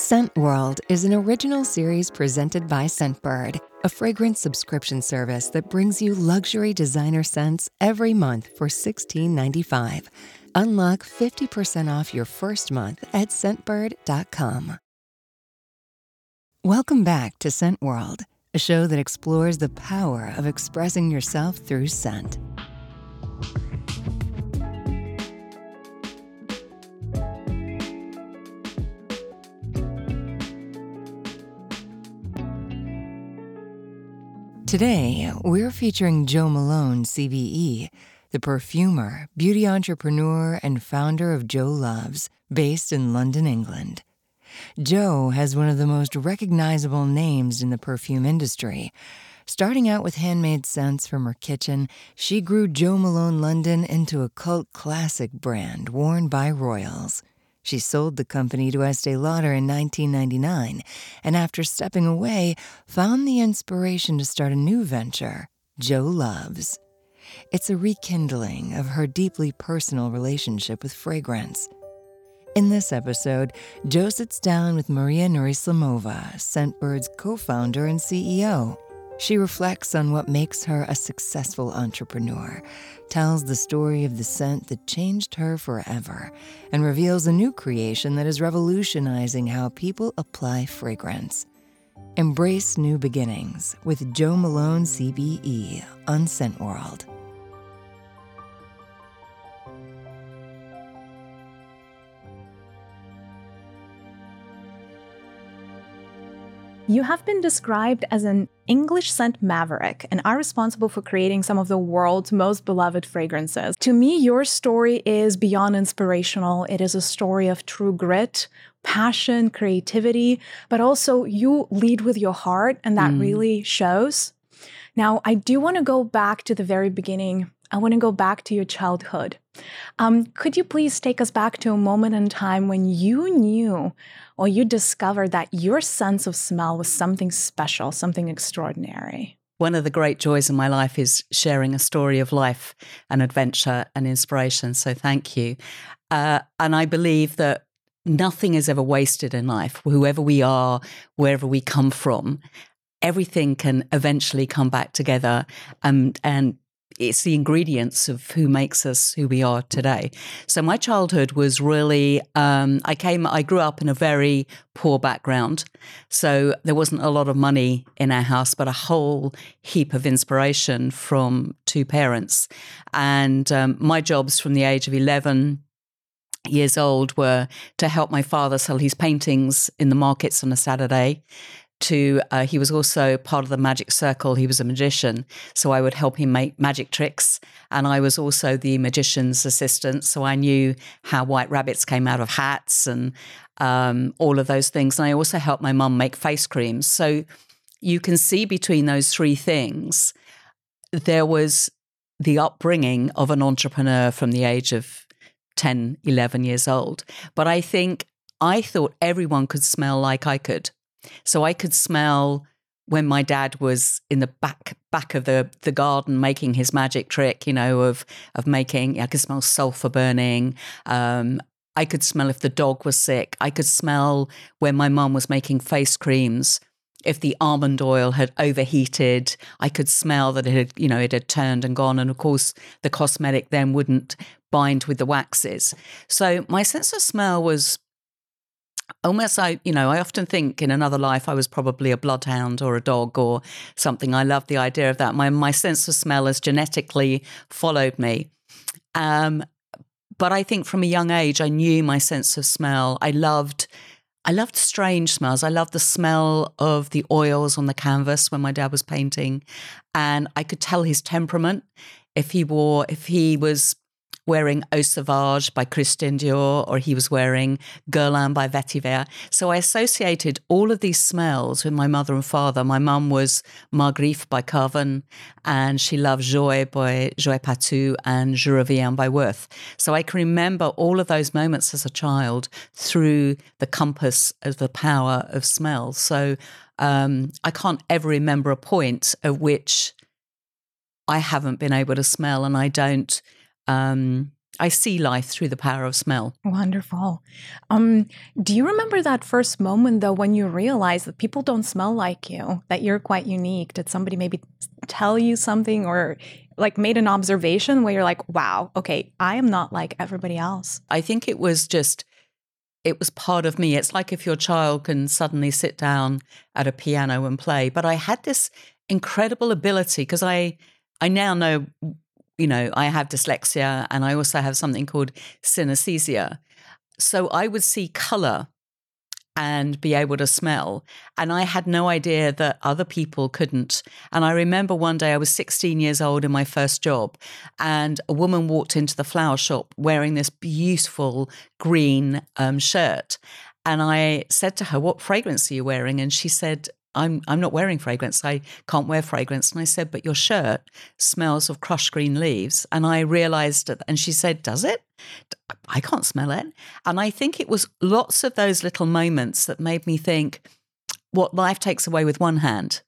Scent World is an original series presented by Scentbird, a fragrance subscription service that brings you luxury designer scents every month for $16.95. Unlock 50% off your first month at scentbird.com. Welcome back to Scent World, a show that explores the power of expressing yourself through scent. Today, we're featuring Jo Malone, CBE, the perfumer, beauty entrepreneur, and founder of Jo Loves, based in London, England. Jo has one of the most recognizable names in the perfume industry. Starting out with handmade scents from her kitchen, she grew Jo Malone London into a cult classic brand worn by royals. She sold the company to Estée Lauder in 1999, and after stepping away, found the inspiration to start a new venture, Jo Loves. It's a rekindling of her deeply personal relationship with fragrance. In this episode, Jo sits down with Mariya Nurislamova, Scentbird's co founder and CEO. She reflects on what makes her a successful entrepreneur, tells the story of the scent that changed her forever, and reveals a new creation that is revolutionizing how people apply fragrance. Embrace new beginnings with Jo Malone CBE on Scent World. You have been described as an English scent maverick and are responsible for creating some of the world's most beloved fragrances. To me, your story is beyond inspirational. It is a story of true grit, passion, creativity, but also you lead with your heart, and that mm. really shows. Now, I do want to go back to the very beginning. I want to go back to your childhood. Um, could you please take us back to a moment in time when you knew or you discovered that your sense of smell was something special, something extraordinary? One of the great joys in my life is sharing a story of life and adventure and inspiration. So thank you. Uh, and I believe that nothing is ever wasted in life. Whoever we are, wherever we come from, everything can eventually come back together and and it's the ingredients of who makes us who we are today. So my childhood was really um, I came I grew up in a very poor background, so there wasn't a lot of money in our house, but a whole heap of inspiration from two parents, and um, my jobs from the age of eleven years old were to help my father sell his paintings in the markets on a Saturday to uh, he was also part of the magic circle. He was a magician so i would help him make magic tricks. And i was also the magician's assistant so i knew how white rabbits came out of hats and um, all of those things. And i also helped my mum make face creams. So you can see between those three things there was the upbringing of an entrepreneur from the age of 10 11 years old. But i think i thought everyone could smell like i could so I could smell when my dad was in the back back of the the garden making his magic trick, you know, of of making. I could smell sulfur burning. Um, I could smell if the dog was sick. I could smell when my mum was making face creams. If the almond oil had overheated, I could smell that it had, you know, it had turned and gone. And of course, the cosmetic then wouldn't bind with the waxes. So my sense of smell was almost I, you know, I often think in another life I was probably a bloodhound or a dog or something. I love the idea of that. My my sense of smell has genetically followed me. Um, but I think from a young age I knew my sense of smell. I loved I loved strange smells. I loved the smell of the oils on the canvas when my dad was painting. And I could tell his temperament. If he wore, if he was wearing Eau Sauvage by Christian Dior or he was wearing Guerlain by Vetiver. So I associated all of these smells with my mother and father. My mum was Margriffes by Carven and she loved Joy by Jean Patou and Je Reviens by Worth. So I can remember all of those moments as a child through the compass of the power of smell. So um, I can't ever remember a point at which I haven't been able to smell and I don't um, I see life through the power of smell. Wonderful. Um, do you remember that first moment though when you realized that people don't smell like you, that you're quite unique? Did somebody maybe tell you something or like made an observation where you're like, wow, okay, I am not like everybody else? I think it was just it was part of me. It's like if your child can suddenly sit down at a piano and play. But I had this incredible ability because I I now know you know, I have dyslexia and I also have something called synesthesia. So I would see color and be able to smell. And I had no idea that other people couldn't. And I remember one day I was 16 years old in my first job, and a woman walked into the flower shop wearing this beautiful green um, shirt. And I said to her, What fragrance are you wearing? And she said, I'm I'm not wearing fragrance. I can't wear fragrance. And I said, but your shirt smells of crushed green leaves. And I realized and she said, does it? I can't smell it. And I think it was lots of those little moments that made me think, what life takes away with one hand,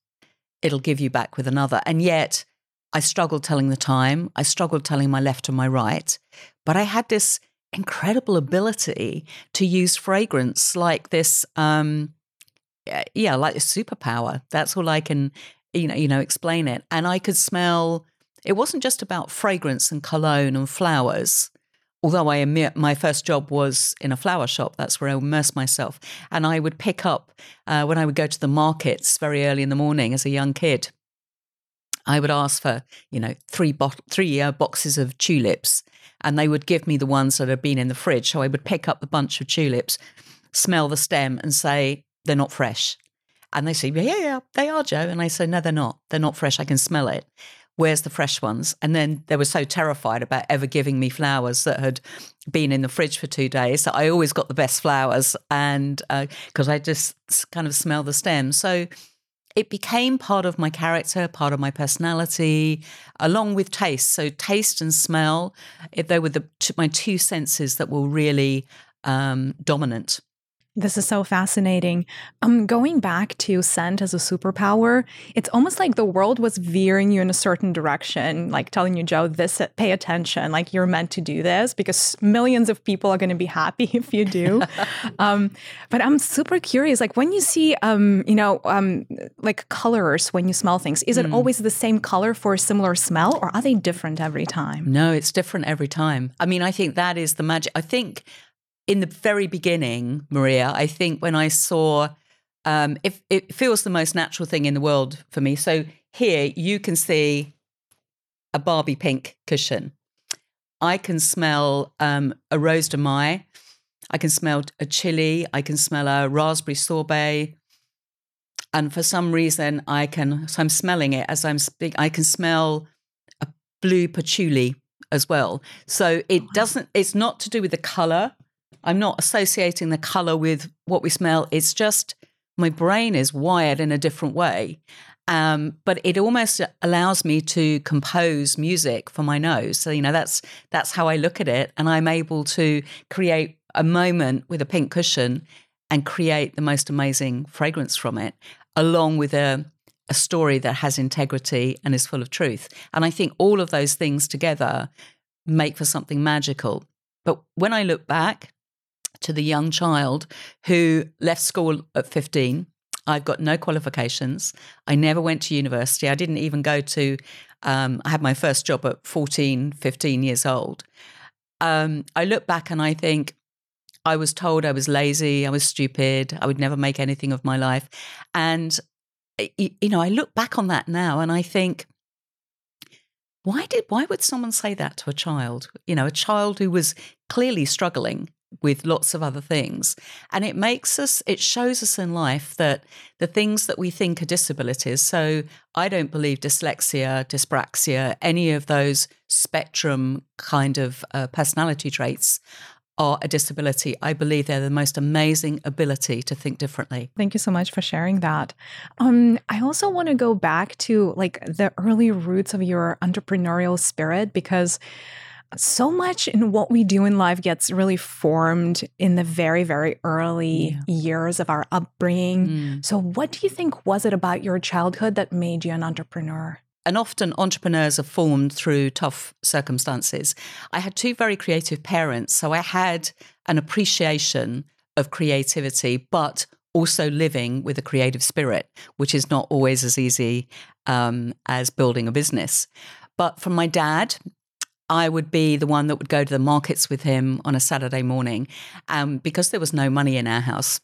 it'll give you back with another. And yet I struggled telling the time. I struggled telling my left and my right. But I had this incredible ability to use fragrance like this um, yeah, like a superpower. That's all I can, you know, you know, explain it. And I could smell. It wasn't just about fragrance and cologne and flowers. Although I admit my first job was in a flower shop, that's where I immersed myself. And I would pick up uh, when I would go to the markets very early in the morning as a young kid. I would ask for, you know, three bo- three uh, boxes of tulips, and they would give me the ones that had been in the fridge. So I would pick up the bunch of tulips, smell the stem, and say, they're not fresh. And they say, yeah, yeah, they are, Jo. And I say, no, they're not. They're not fresh. I can smell it. Where's the fresh ones? And then they were so terrified about ever giving me flowers that had been in the fridge for two days that I always got the best flowers. And because uh, I just kind of smell the stem. So it became part of my character, part of my personality, along with taste. So taste and smell, they were the, my two senses that were really um, dominant this is so fascinating. Um, going back to scent as a superpower, it's almost like the world was veering you in a certain direction, like telling you, Jo, this pay attention, like you're meant to do this because millions of people are going to be happy if you do. um, but I'm super curious, like when you see, um, you know, um, like colors when you smell things, is it mm. always the same color for a similar smell, or are they different every time? No, it's different every time. I mean, I think that is the magic. I think in the very beginning, Mariya, I think when I saw, um, it, it feels the most natural thing in the world for me. So here you can see a Barbie pink cushion. I can smell um, a rose de mai. I can smell a chili. I can smell a raspberry sorbet. And for some reason, I can, so I'm smelling it as I'm speaking, I can smell a blue patchouli as well. So it doesn't, it's not to do with the color. I'm not associating the color with what we smell. It's just my brain is wired in a different way. Um, but it almost allows me to compose music for my nose. So you know that's that's how I look at it, and I'm able to create a moment with a pink cushion and create the most amazing fragrance from it, along with a a story that has integrity and is full of truth. And I think all of those things together make for something magical. But when I look back, to the young child who left school at 15. I've got no qualifications. I never went to university. I didn't even go to, um, I had my first job at 14, 15 years old. Um, I look back and I think, I was told I was lazy, I was stupid, I would never make anything of my life. And, you know, I look back on that now and I think, why did why would someone say that to a child you know a child who was clearly struggling with lots of other things. And it makes us, it shows us in life that the things that we think are disabilities. So I don't believe dyslexia, dyspraxia, any of those spectrum kind of uh, personality traits are a disability. I believe they're the most amazing ability to think differently. Thank you so much for sharing that. Um, I also want to go back to like the early roots of your entrepreneurial spirit because so much in what we do in life gets really formed in the very, very early yeah. years of our upbringing. Mm. So, what do you think was it about your childhood that made you an entrepreneur? and often entrepreneurs are formed through tough circumstances. I had two very creative parents, so I had an appreciation of creativity, but also living with a creative spirit, which is not always as easy um, as building a business. But from my dad, I would be the one that would go to the markets with him on a Saturday morning. Um, because there was no money in our house,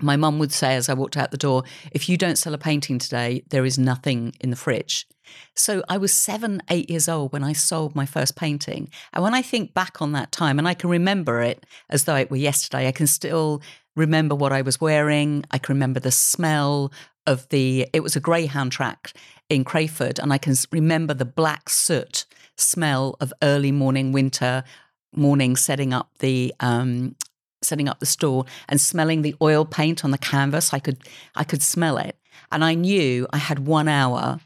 my mum would say as I walked out the door, if you don't sell a painting today, there is nothing in the fridge. So I was seven, eight years old when I sold my first painting. And when I think back on that time, and I can remember it as though it were yesterday, I can still remember what I was wearing. I can remember the smell of the, it was a greyhound track in Crayford. And I can remember the black soot smell of early morning winter morning setting up the um, setting up the store and smelling the oil paint on the canvas. I could I could smell it, and I knew I had one hour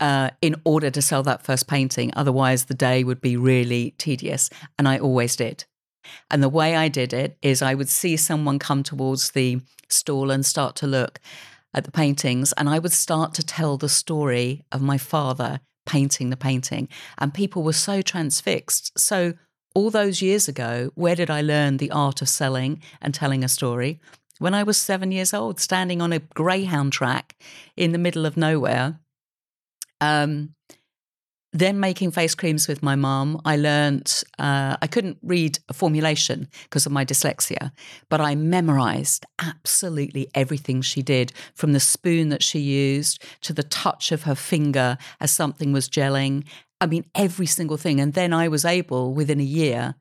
uh, in order to sell that first painting. Otherwise, the day would be really tedious, and I always did. And the way I did it is I would see someone come towards the stall and start to look at the paintings, and I would start to tell the story of my father painting the painting. And people were so transfixed. So all those years ago, where did I learn the art of selling and telling a story? When I was seven years old, standing on a greyhound track in the middle of nowhere. Um, then making face creams with my mum, I learnt uh, I couldn't read a formulation because of my dyslexia, but I memorized absolutely everything she did from the spoon that she used to the touch of her finger as something was gelling I mean, every single thing. And then I was able within a year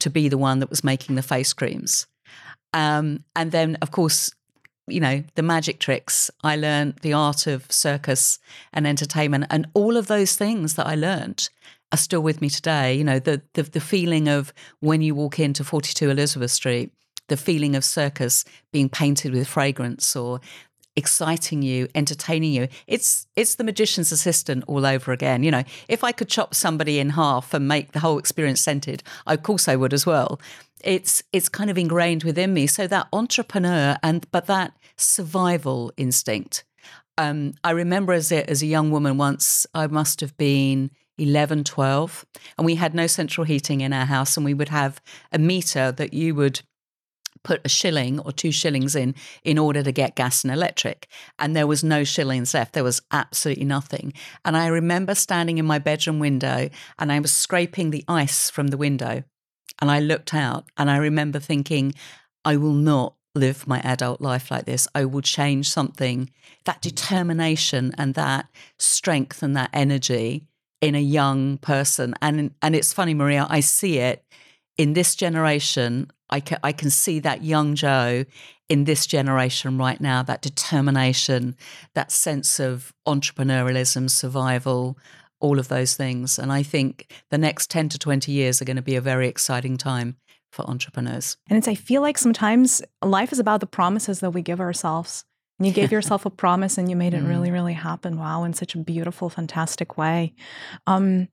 to be the one that was making the face creams. Um, and then, of course, you know, the magic tricks. I learned the art of circus and entertainment, and all of those things that I learned are still with me today. You know, the the, the feeling of when you walk into 42 Elizabeth Street, the feeling of circus being painted with fragrance, or exciting you, entertaining you. It's it's the magician's assistant all over again. You know, if I could chop somebody in half and make the whole experience scented, of course I would as well. It's it's kind of ingrained within me. So that entrepreneur and but that survival instinct. Um, I remember as a, as a young woman once, I must have been 11, 12, and we had no central heating in our house, and we would have a meter that you would put a shilling or two shillings in in order to get gas and electric. And there was no shillings left. There was absolutely nothing. And I remember standing in my bedroom window and I was scraping the ice from the window. And I looked out and I remember thinking, I will not live my adult life like this. I will change something. That determination and that strength and that energy in a young person. And and it's funny, Mariya, I see it in this generation I I can see that young Jo in this generation right now, that determination, that sense of entrepreneurialism, survival, all of those things. And I think the next 10 to 20 years are going to be a very exciting time for entrepreneurs. And it's, I feel like sometimes life is about the promises that we give ourselves. And you gave yourself a promise and you made it really, mm. really happen. Wow, in such a beautiful, fantastic way. Um,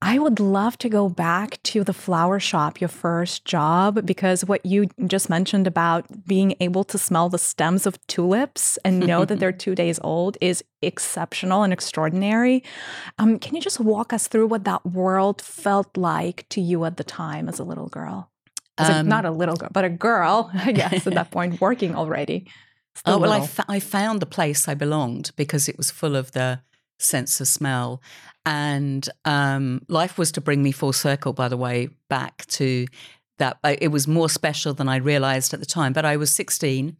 I would love to go back to the flower shop, your first job, because what you just mentioned about being able to smell the stems of tulips and know that they're two days old is exceptional and extraordinary. Um, can you just walk us through what that world felt like to you at the time as a little girl? As a, um, not a little girl, but a girl, I guess, at that point, working already. Oh, well, I, I found the place I belonged because it was full of the sense of smell. And um, life was to bring me full circle, by the way, back to that. Uh, it was more special than I realized at the time. But I was 16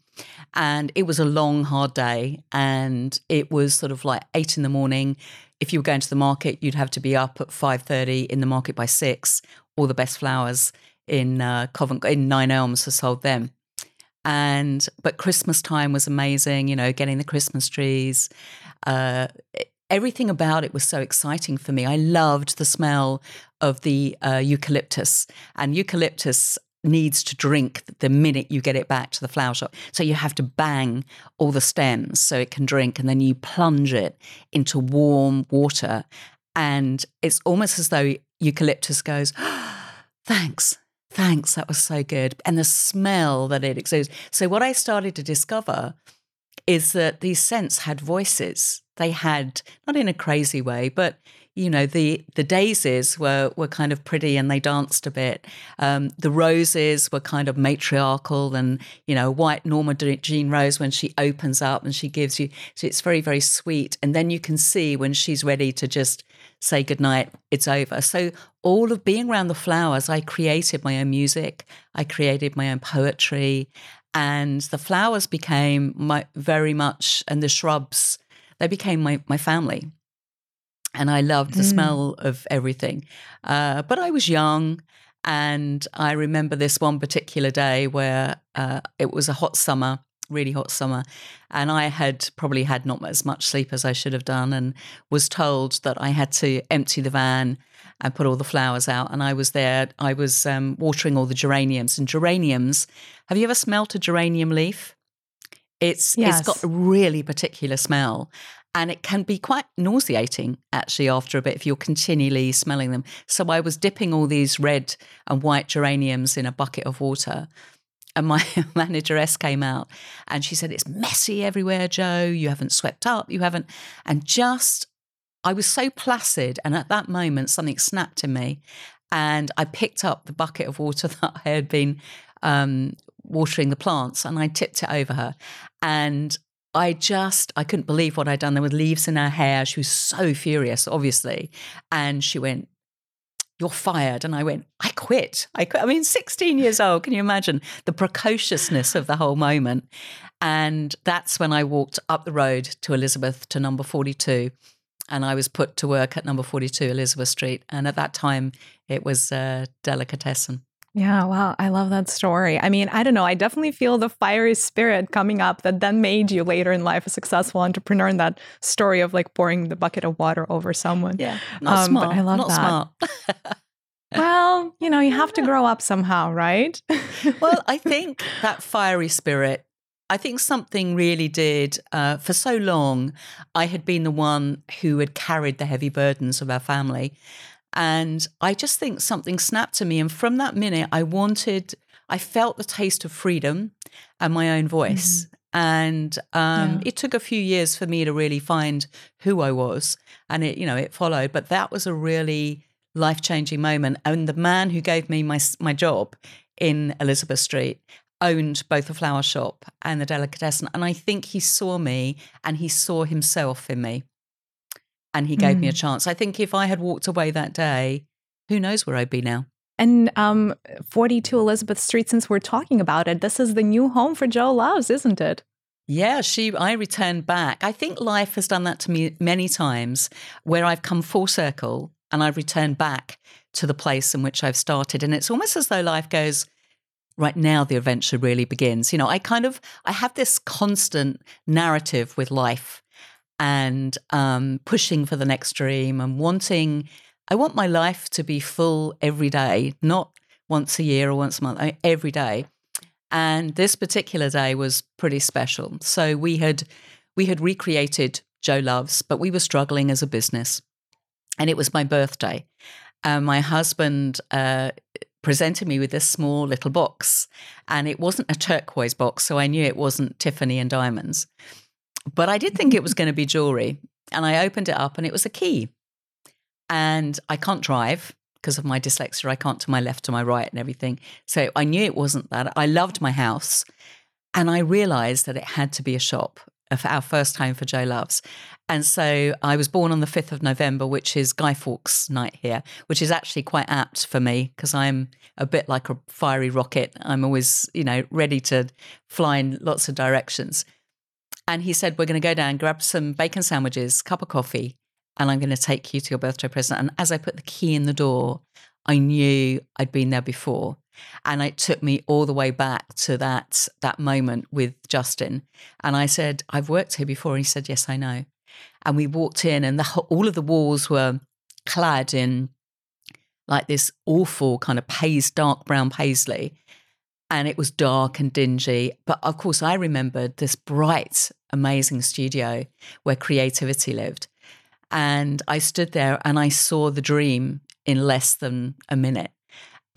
and it was a long, hard day. And it was sort of like eight in the morning. If you were going to the market, you'd have to be up at 5.30 in the market by six. All the best flowers in uh, Covent, in Nine Elms are sold then and but christmas time was amazing you know getting the christmas trees. Uh, everything about it was so exciting for me. I loved the smell of the uh, eucalyptus. And eucalyptus needs to drink the minute you get it back to the flower shop. So you have to bang all the stems so it can drink and then you plunge it into warm water. And it's almost as though eucalyptus goes thanks Thanks, that was so good. And the smell that it exudes. So, what I started to discover is that these scents had voices. They had, not in a crazy way, but you know the the daisies were were kind of pretty and they danced a bit. Um, the roses were kind of matriarchal and you know white Norma Jean rose when she opens up and she gives you so it's very very sweet and then you can see when she's ready to just say goodnight it's over. So all of being around the flowers, I created my own music, I created my own poetry, and the flowers became my very much and the shrubs they became my my family and I loved the mm. smell of everything. Uh, but I was young, and I remember this one particular day where uh, it was a hot summer, really hot summer, and I had probably had not as much sleep as I should have done, and was told that I had to empty the van and put all the flowers out. And I was there, I was um, watering all the geraniums, and geraniums. Have you ever smelt a geranium leaf? It's yes. it's got a really particular smell, and it can be quite nauseating actually after a bit if you're continually smelling them. So I was dipping all these red and white geraniums in a bucket of water. And my manageress came out and she said, It's messy everywhere, Jo. You haven't swept up. You haven't. And just, I was so placid. And at that moment, something snapped in me. And I picked up the bucket of water that I had been um, watering the plants and I tipped it over her. And I just, I couldn't believe what I'd done. There were leaves in her hair. She was so furious, obviously. And she went, You're fired. And I went, I quit. I quit. I mean, 16 years old. Can you imagine the precociousness of the whole moment? And that's when I walked up the road to Elizabeth to number 42. And I was put to work at number 42 Elizabeth Street. And at that time, it was a delicatessen. Yeah, wow. I love that story. I mean, I don't know. I definitely feel the fiery spirit coming up that then made you later in life a successful entrepreneur in that story of like pouring the bucket of water over someone. Yeah. Not um, smart. I love not that. Smart. well, you know, you have to grow up somehow, right? well, I think that fiery spirit I think something really did. Uh, for so long, I had been the one who had carried the heavy burdens of our family. And I just think something snapped to me. And from that minute, I wanted, I felt the taste of freedom and my own voice. Mm-hmm. And um, yeah. it took a few years for me to really find who I was. And it, you know, it followed. But that was a really life changing moment. And the man who gave me my, my job in Elizabeth Street owned both the flower shop and the delicatessen. And I think he saw me and he saw himself in me and he gave mm. me a mm. chance. I think if I had walked away that day, who knows where I'd be now. And um, 42 Elizabeth Street, since we're talking about it, this is the new home for Jo Loves, isn't it? Yeah, she. I returned back. I think life has done that to me many times, where I've come full circle and I've returned back to the place in which I've started, and it's almost as though life goes. Right now, the adventure really begins. You know, I kind of I have this constant narrative with life and um, pushing for the next dream and wanting. I want my life to be full every day, not once a year or once a month, every day. And this particular day was pretty special. So we had we had recreated Jo Loves, but we were struggling as a business, and it was my birthday. And my husband uh, presented me with this small little box, and it wasn't a turquoise box, so I knew it wasn't Tiffany and diamonds. But I did think it was going to be jewelry. And I opened it up and it was a key. And I can't drive because of my dyslexia. I can't to my left, to my right, and everything. So I knew it wasn't that. I loved my house. And I realized that it had to be a shop for our first home for Jo Loves. And so I was born on the 5th of November, which is Guy Fawkes night here, which is actually quite apt for me because I'm a bit like a fiery rocket. I'm always, you know, ready to fly in lots of directions. And he said, We're going to go down, grab some bacon sandwiches, cup of coffee, and I'm going to take you to your birthday present. And as I put the key in the door, I knew I'd been there before. And it took me all the way back to that that moment with Justin. And I said, I've worked here before. And he said, Yes, I know. And we walked in, and the, all of the walls were clad in like this awful kind of paisley, dark brown paisley and it was dark and dingy. But of course, I remembered this bright, amazing studio where creativity lived. And I stood there and I saw the dream in less than a minute.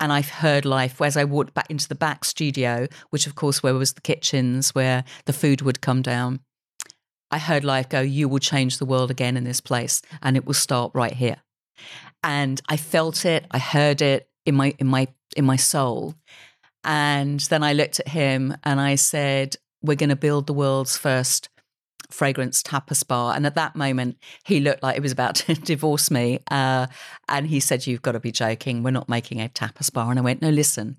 And I've heard life as I walked back into the back studio, which of course where was the kitchens where the food would come down. I heard life go, You will change the world again in this place, and it will start right here. And I felt it, I heard it in my in my in my soul. And then I looked at him and I said, We're gonna build the world's first fragrance tapas bar. And at that moment, he looked like he was about to divorce me. Uh, and he said, You've got to be joking. We're not making a tapas bar. And I went, No, listen,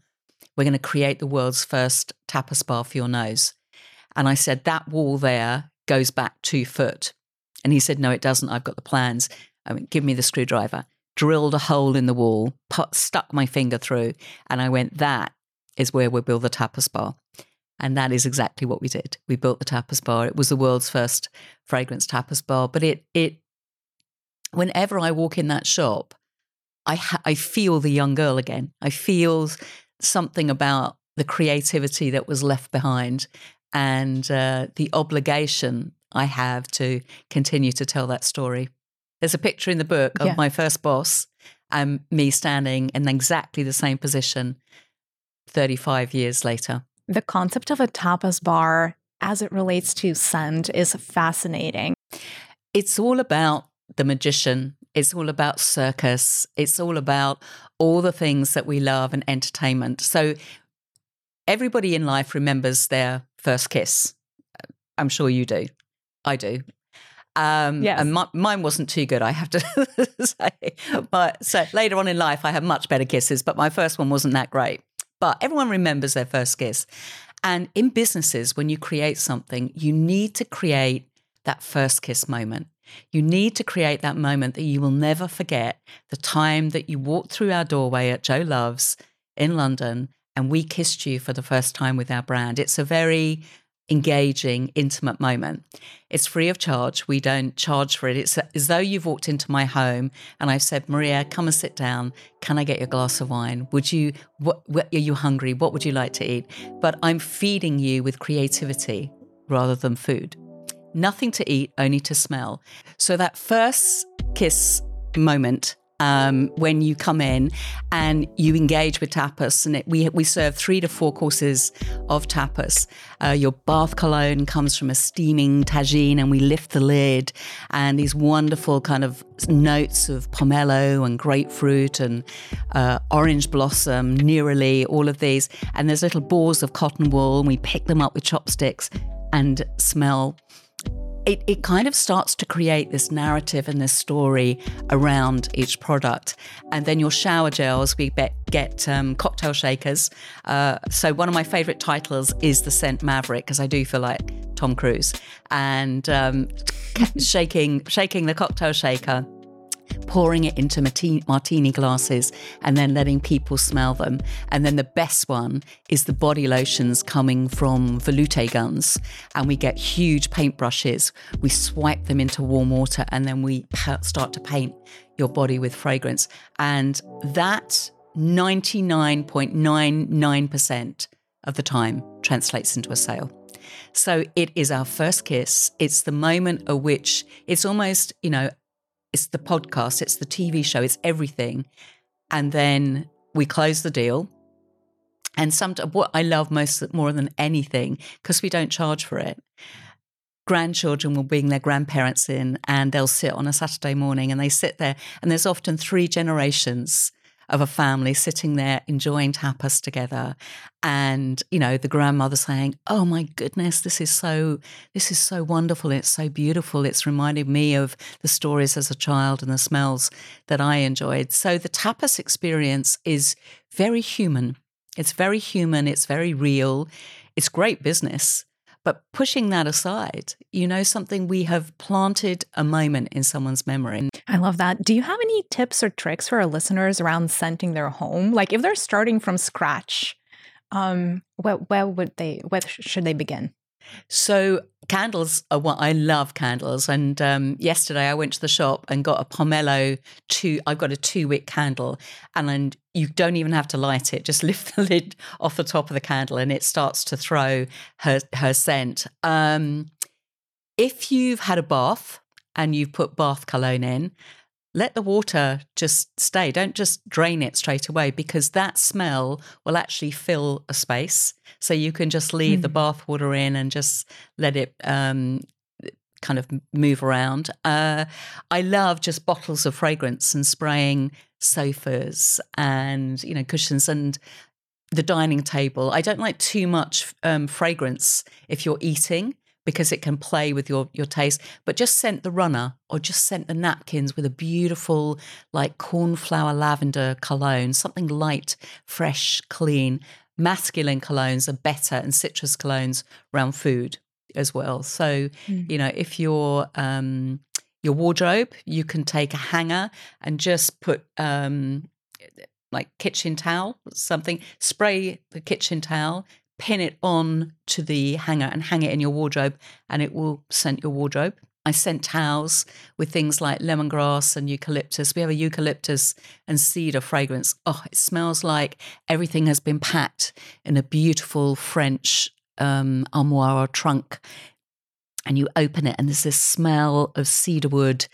we're going to create the world's first tapas bar for your nose. And I said, That wall there goes back two foot. And he said, No, it doesn't. I've got the plans. I went, Give me the screwdriver. Drilled a hole in the wall, put, stuck my finger through, and I went, That is where we'll build the tapas bar. And that is exactly what we did. We built the tapas bar. It was the world's first fragrance tapas bar. But it, it, whenever I walk in that shop, I, ha- I feel the young girl again. I feel something about the creativity that was left behind and uh, the obligation I have to continue to tell that story. There's a picture in the book of Yeah. my first boss and me standing in exactly the same position 35 years later. The concept of a tapas bar as it relates to scent is fascinating. It's all about the magician. It's all about circus. It's all about all the things that we love and entertainment. So everybody in life remembers their first kiss. I'm sure you do. I do. Um, Yes. And mi- mine wasn't too good, I have to say. But so later on in life, I had much better kisses, but my first one wasn't that great. But everyone remembers their first kiss. And in businesses, when you create something, you need to create that first kiss moment. You need to create that moment that you will never forget the time that you walked through our doorway at Jo Love's in London and we kissed you for the first time with our brand. It's a very engaging, intimate moment. It's free of charge. We don't charge for it. It's as though you've walked into my home and I've said, Mariya, come and sit down. Can I get you a glass of wine? Would you, what, what, are you hungry? What would you like to eat? But I'm feeding you with creativity rather than food. Nothing to eat, only to smell. So that first kiss moment um, when you come in and you engage with tapas, and it, we we serve three to four courses of tapas. Uh, your bath cologne comes from a steaming tagine, and we lift the lid, and these wonderful kind of notes of pomelo and grapefruit and uh, orange blossom, neroli, all of these, and there's little balls of cotton wool, and we pick them up with chopsticks and smell it, it kind of starts to create this narrative and this story around each product. And then your shower gels, we bet, get um, cocktail shakers. Uh, so one of my favorite titles is The Scent Maverick, because I do feel like Tom Cruise. And um, shaking, shaking the cocktail shaker pouring it into martini, glasses and then letting people smell them. And then the best one is the body lotions coming from Volute guns. And we get huge paintbrushes. We swipe them into warm water and then we start to paint your body with fragrance. And that 99.99% of the time translates into a sale. So it is our first kiss. It's the moment at which it's almost, you know, it's the podcast, it's the TV show, it's everything. And then we close the deal. And sometimes what I love most more than anything, because we don't charge for it, grandchildren will bring their grandparents in and they'll sit on a Saturday morning and they sit there and there's often three generations of a family sitting there enjoying tapas together and you know the grandmother saying oh my goodness this is so this is so wonderful. It's so beautiful. It's reminded me of the stories as a child and the smells that i enjoyed. So the tapas experience is very human. It's very human. It's very real. It's great business but pushing that aside, you know, something we have planted a moment in someone's memory. I love that. Do you have any tips or tricks for our listeners around scenting their home? Like if they're starting from scratch, um, where, where would they, where should they begin? So candles are what I love candles. And um, yesterday I went to the shop and got a pomelo two. I've got a two wick candle, and you don't even have to light it. Just lift the lid off the top of the candle, and it starts to throw her her scent. Um, if you've had a bath and you've put bath cologne in, let the water just stay. Don't just drain it straight away because that smell will actually fill a space. So you can just leave the bath water in and just let it um, kind of move around. Uh, I love just bottles of fragrance and spraying sofas and you know cushions and the dining table. I don't like too much um, fragrance if you're eating because it can play with your your taste. But just scent the runner or just scent the napkins with a beautiful like cornflower lavender cologne, something light, fresh, clean. Masculine colognes are better, and citrus colognes around food as well. So mm. you know if you're um, your wardrobe, you can take a hanger and just put um, like kitchen towel, something, spray the kitchen towel, pin it on to the hanger and hang it in your wardrobe, and it will scent your wardrobe. I scent towels with things like lemongrass and eucalyptus. We have a eucalyptus and cedar fragrance. Oh, it smells like everything has been packed in a beautiful French um, armoire or trunk. And you open it, and there's this smell of cedarwood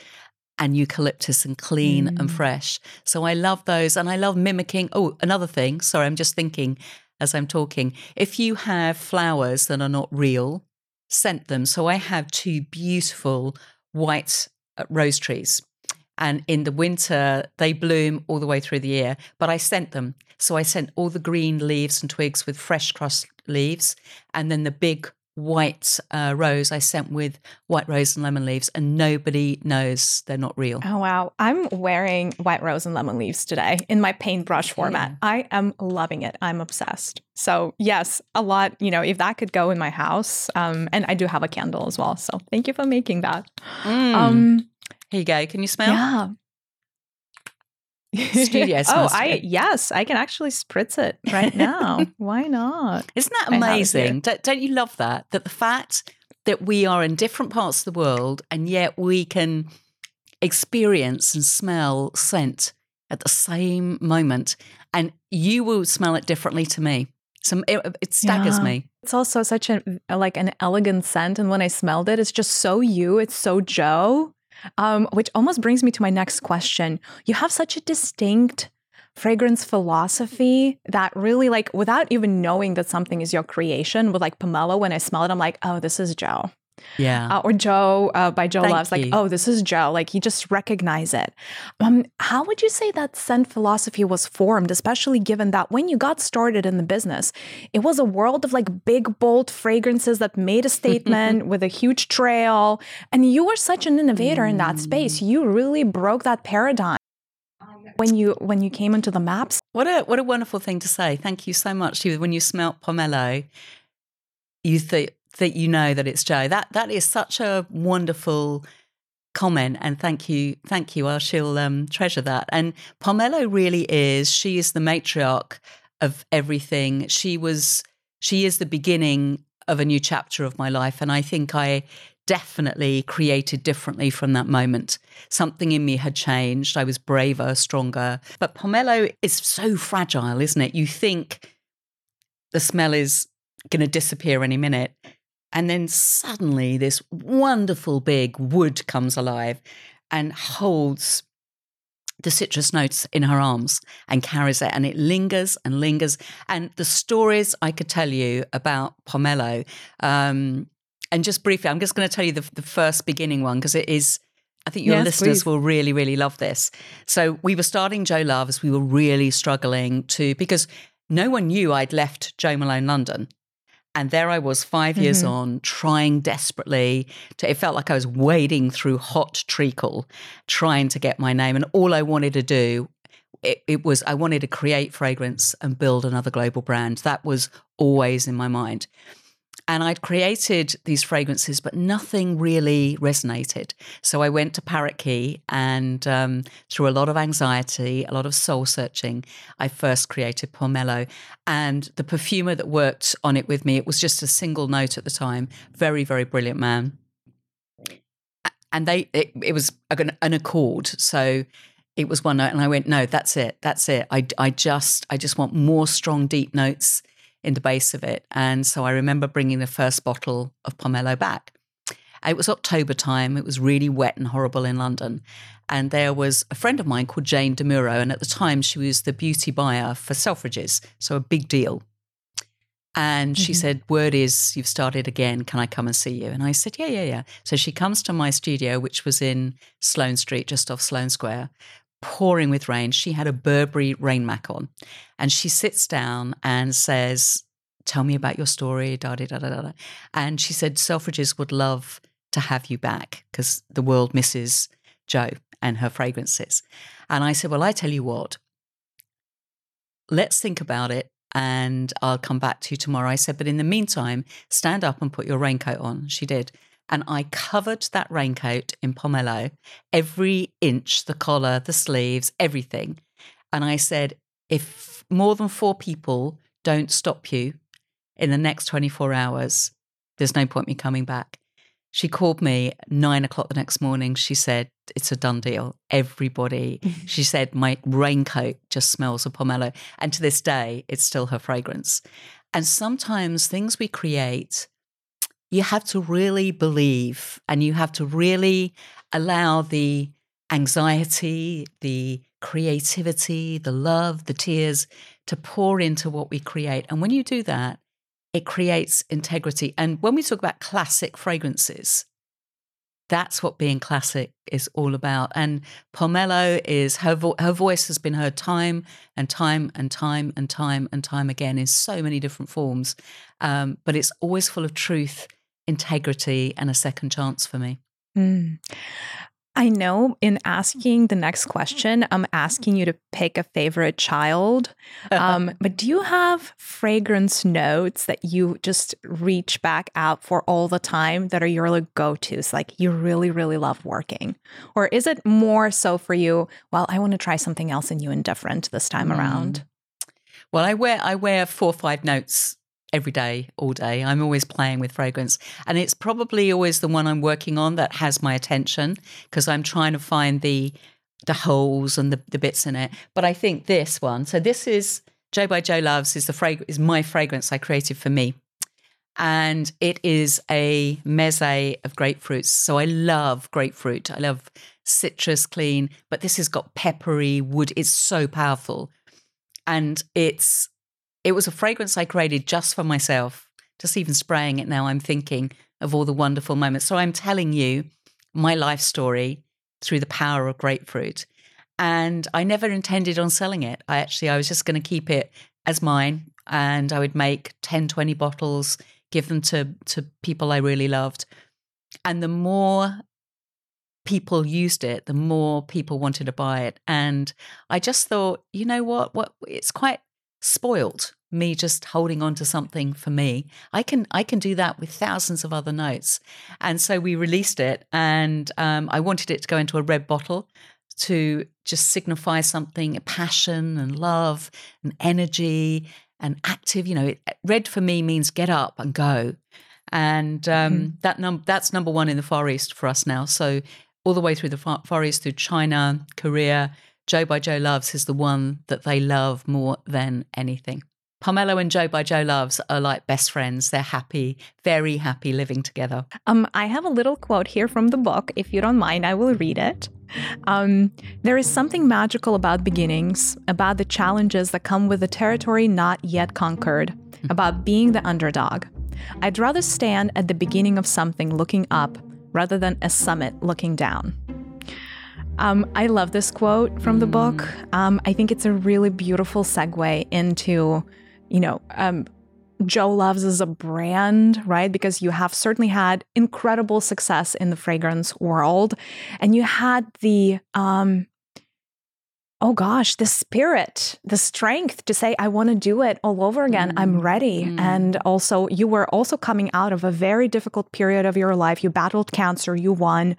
and eucalyptus and clean mm. and fresh. So I love those. And I love mimicking. Oh, another thing. Sorry, I'm just thinking as I'm talking. If you have flowers that are not real, scent them. So I have two beautiful white uh, rose trees. And in the winter, they bloom all the way through the year, but I scent them. So I scent all the green leaves and twigs with fresh crossed leaves, and then the big white uh, rose I sent with white rose and lemon leaves, and nobody knows they're not real. Oh, wow. I'm wearing white rose and lemon leaves today in my paintbrush format. Yeah. I am loving it. I'm obsessed. So, yes, a lot, you know, if that could go in my house, um, and I do have a candle as well. So, thank you for making that. Mm. Um, Here you go. Can you smell? Yeah studio oh, I yes, I can actually spritz it right now. Why not? Isn't that amazing? Don't, don't you love that? That the fact that we are in different parts of the world and yet we can experience and smell scent at the same moment, and you will smell it differently to me. So it, it staggers yeah. me. It's also such a like an elegant scent, and when I smelled it, it's just so you. It's so Jo. Um, which almost brings me to my next question. You have such a distinct fragrance philosophy that really like without even knowing that something is your creation with like pomelo when i smell it i'm like oh this is jo yeah. Uh, or Jo uh, by Jo Thank Loves. Like, oh, this is Jo. Like, you just recognize it. Um, how would you say that scent philosophy was formed, especially given that when you got started in the business, it was a world of like big, bold fragrances that made a statement with a huge trail. And you were such an innovator mm. in that space. Mm. You really broke that paradigm when you when you came into the maps. What a what a wonderful thing to say. Thank you so much. When you smelt pomelo, you thought that you know that it's Jo. That that is such a wonderful comment and thank you thank you i shall um, treasure that. And pomelo really is she is the matriarch of everything. She was she is the beginning of a new chapter of my life and i think i definitely created differently from that moment. Something in me had changed. I was braver stronger. But pomelo is so fragile isn't it? You think the smell is going to disappear any minute and then suddenly, this wonderful big wood comes alive and holds the citrus notes in her arms and carries it, and it lingers and lingers. And the stories I could tell you about pomelo, um, and just briefly, I'm just going to tell you the, the first beginning one because it is. I think your yes, listeners please. will really, really love this. So we were starting Jo Loves. We were really struggling to because no one knew I'd left Jo Malone London. And there I was, 5 mm-hmm. years on, trying desperately to, it felt like I was wading through hot treacle, trying to get my name. And all I wanted to do, it, it was, I wanted to create fragrance and build another global brand. That was always in my mind. And I'd created these fragrances, but nothing really resonated. So I went to Parrot Key and um, through a lot of anxiety, a lot of soul searching, I first created Pomelo. And the perfumer that worked on it with me, it was just a single note at the time. Very, very brilliant man. And they, it, it was an, an accord. So it was one note and I went, no, that's it. That's it. I, I just, I just want more strong, deep notes in the base of it. And so I remember bringing the first bottle of pomelo back. It was October time. It was really wet and horrible in London. And there was a friend of mine called Jane DeMuro. And at the time, she was the beauty buyer for Selfridges. So a big deal. And she Mhm. said, Word is you've started again. Can I come and see you? And I said, Yeah, yeah, yeah. So she comes to my studio, which was in Sloane Street, just off Sloane Square, pouring with rain. She had a Burberry rain mac on. And she sits down and says, Tell me about your story, da da da da da. And she said, Selfridges would love to have you back because the world misses Jo and her fragrances. And I said, Well, I tell you what, let's think about it and I'll come back to you tomorrow. I said, But in the meantime, stand up and put your raincoat on. She did. And I covered that raincoat in pomelo, every inch, the collar, the sleeves, everything. And I said, If more than four people don't stop you in the next 24 hours, there's no point me coming back. She called me nine o'clock the next morning. She said, It's a done deal. Everybody, she said, My raincoat just smells of pomelo. And to this day, it's still her fragrance. And sometimes things we create, you have to really believe and you have to really allow the anxiety, the creativity, the love, the tears to pour into what we create. And when you do that, it creates integrity. And when we talk about classic fragrances, that's what being classic is all about. And Pomelo is her vo- her voice has been heard time and time and time and time and time again in so many different forms, um, but it's always full of truth, integrity, and a second chance for me. Mm. I know in asking the next question, I'm asking you to pick a favorite child. Um, but do you have fragrance notes that you just reach back out for all the time that are your like, go tos, like you really, really love working? Or is it more so for you, well, I want to try something else and you and different this time Mm. around? Well, I wear I wear four or five notes every day, all day. I'm always playing with fragrance, and it's probably always the one I'm working on that has my attention because I'm trying to find the the holes and the, the bits in it. But I think this one. So this is Jo by Jo Loves is the frag- is my fragrance I created for me. And it is a meze of grapefruits. So I love grapefruit. I love citrus clean, but this has got peppery wood. It's so powerful and it's it was a fragrance I created just for myself. Just even spraying it now, I'm thinking of all the wonderful moments. So I'm telling you my life story through the power of grapefruit. And I never intended on selling it. I actually I was just going to keep it as mine and I would make 10, 20 bottles, give them to to people I really loved. And the more people used it, the more people wanted to buy it. And I just thought, you know what? What it's quite spoilt me just holding on to something for me. I can I can do that with thousands of other notes. And so we released it, and um, I wanted it to go into a red bottle to just signify something, a passion and love and energy and active. You know, it, red for me means get up and go. And um, Mhm. that num- that's number one in the Far East for us now. So all the way through the Far, Far East, through China, Korea, Jo by Jo Loves is the one that they love more than anything. Pomelo and Jo by Jo Loves are like best friends. They're happy, very happy living together. Um, I have a little quote here from the book. If you don't mind, I will read it. Um, there is something magical about beginnings, about the challenges that come with the territory not yet conquered, about being the underdog. I'd rather stand at the beginning of something looking up rather than a summit looking down. Um, I love this quote from the book. Um, I think it's a really beautiful segue into, you know, um, Jo Loves as a brand, right? Because you have certainly had incredible success in the fragrance world, and you had the, um, oh gosh, the spirit, the strength to say, I want to do it all over again. I'm ready. Mm. And also, you were also coming out of a very difficult period of your life. You battled cancer, you won,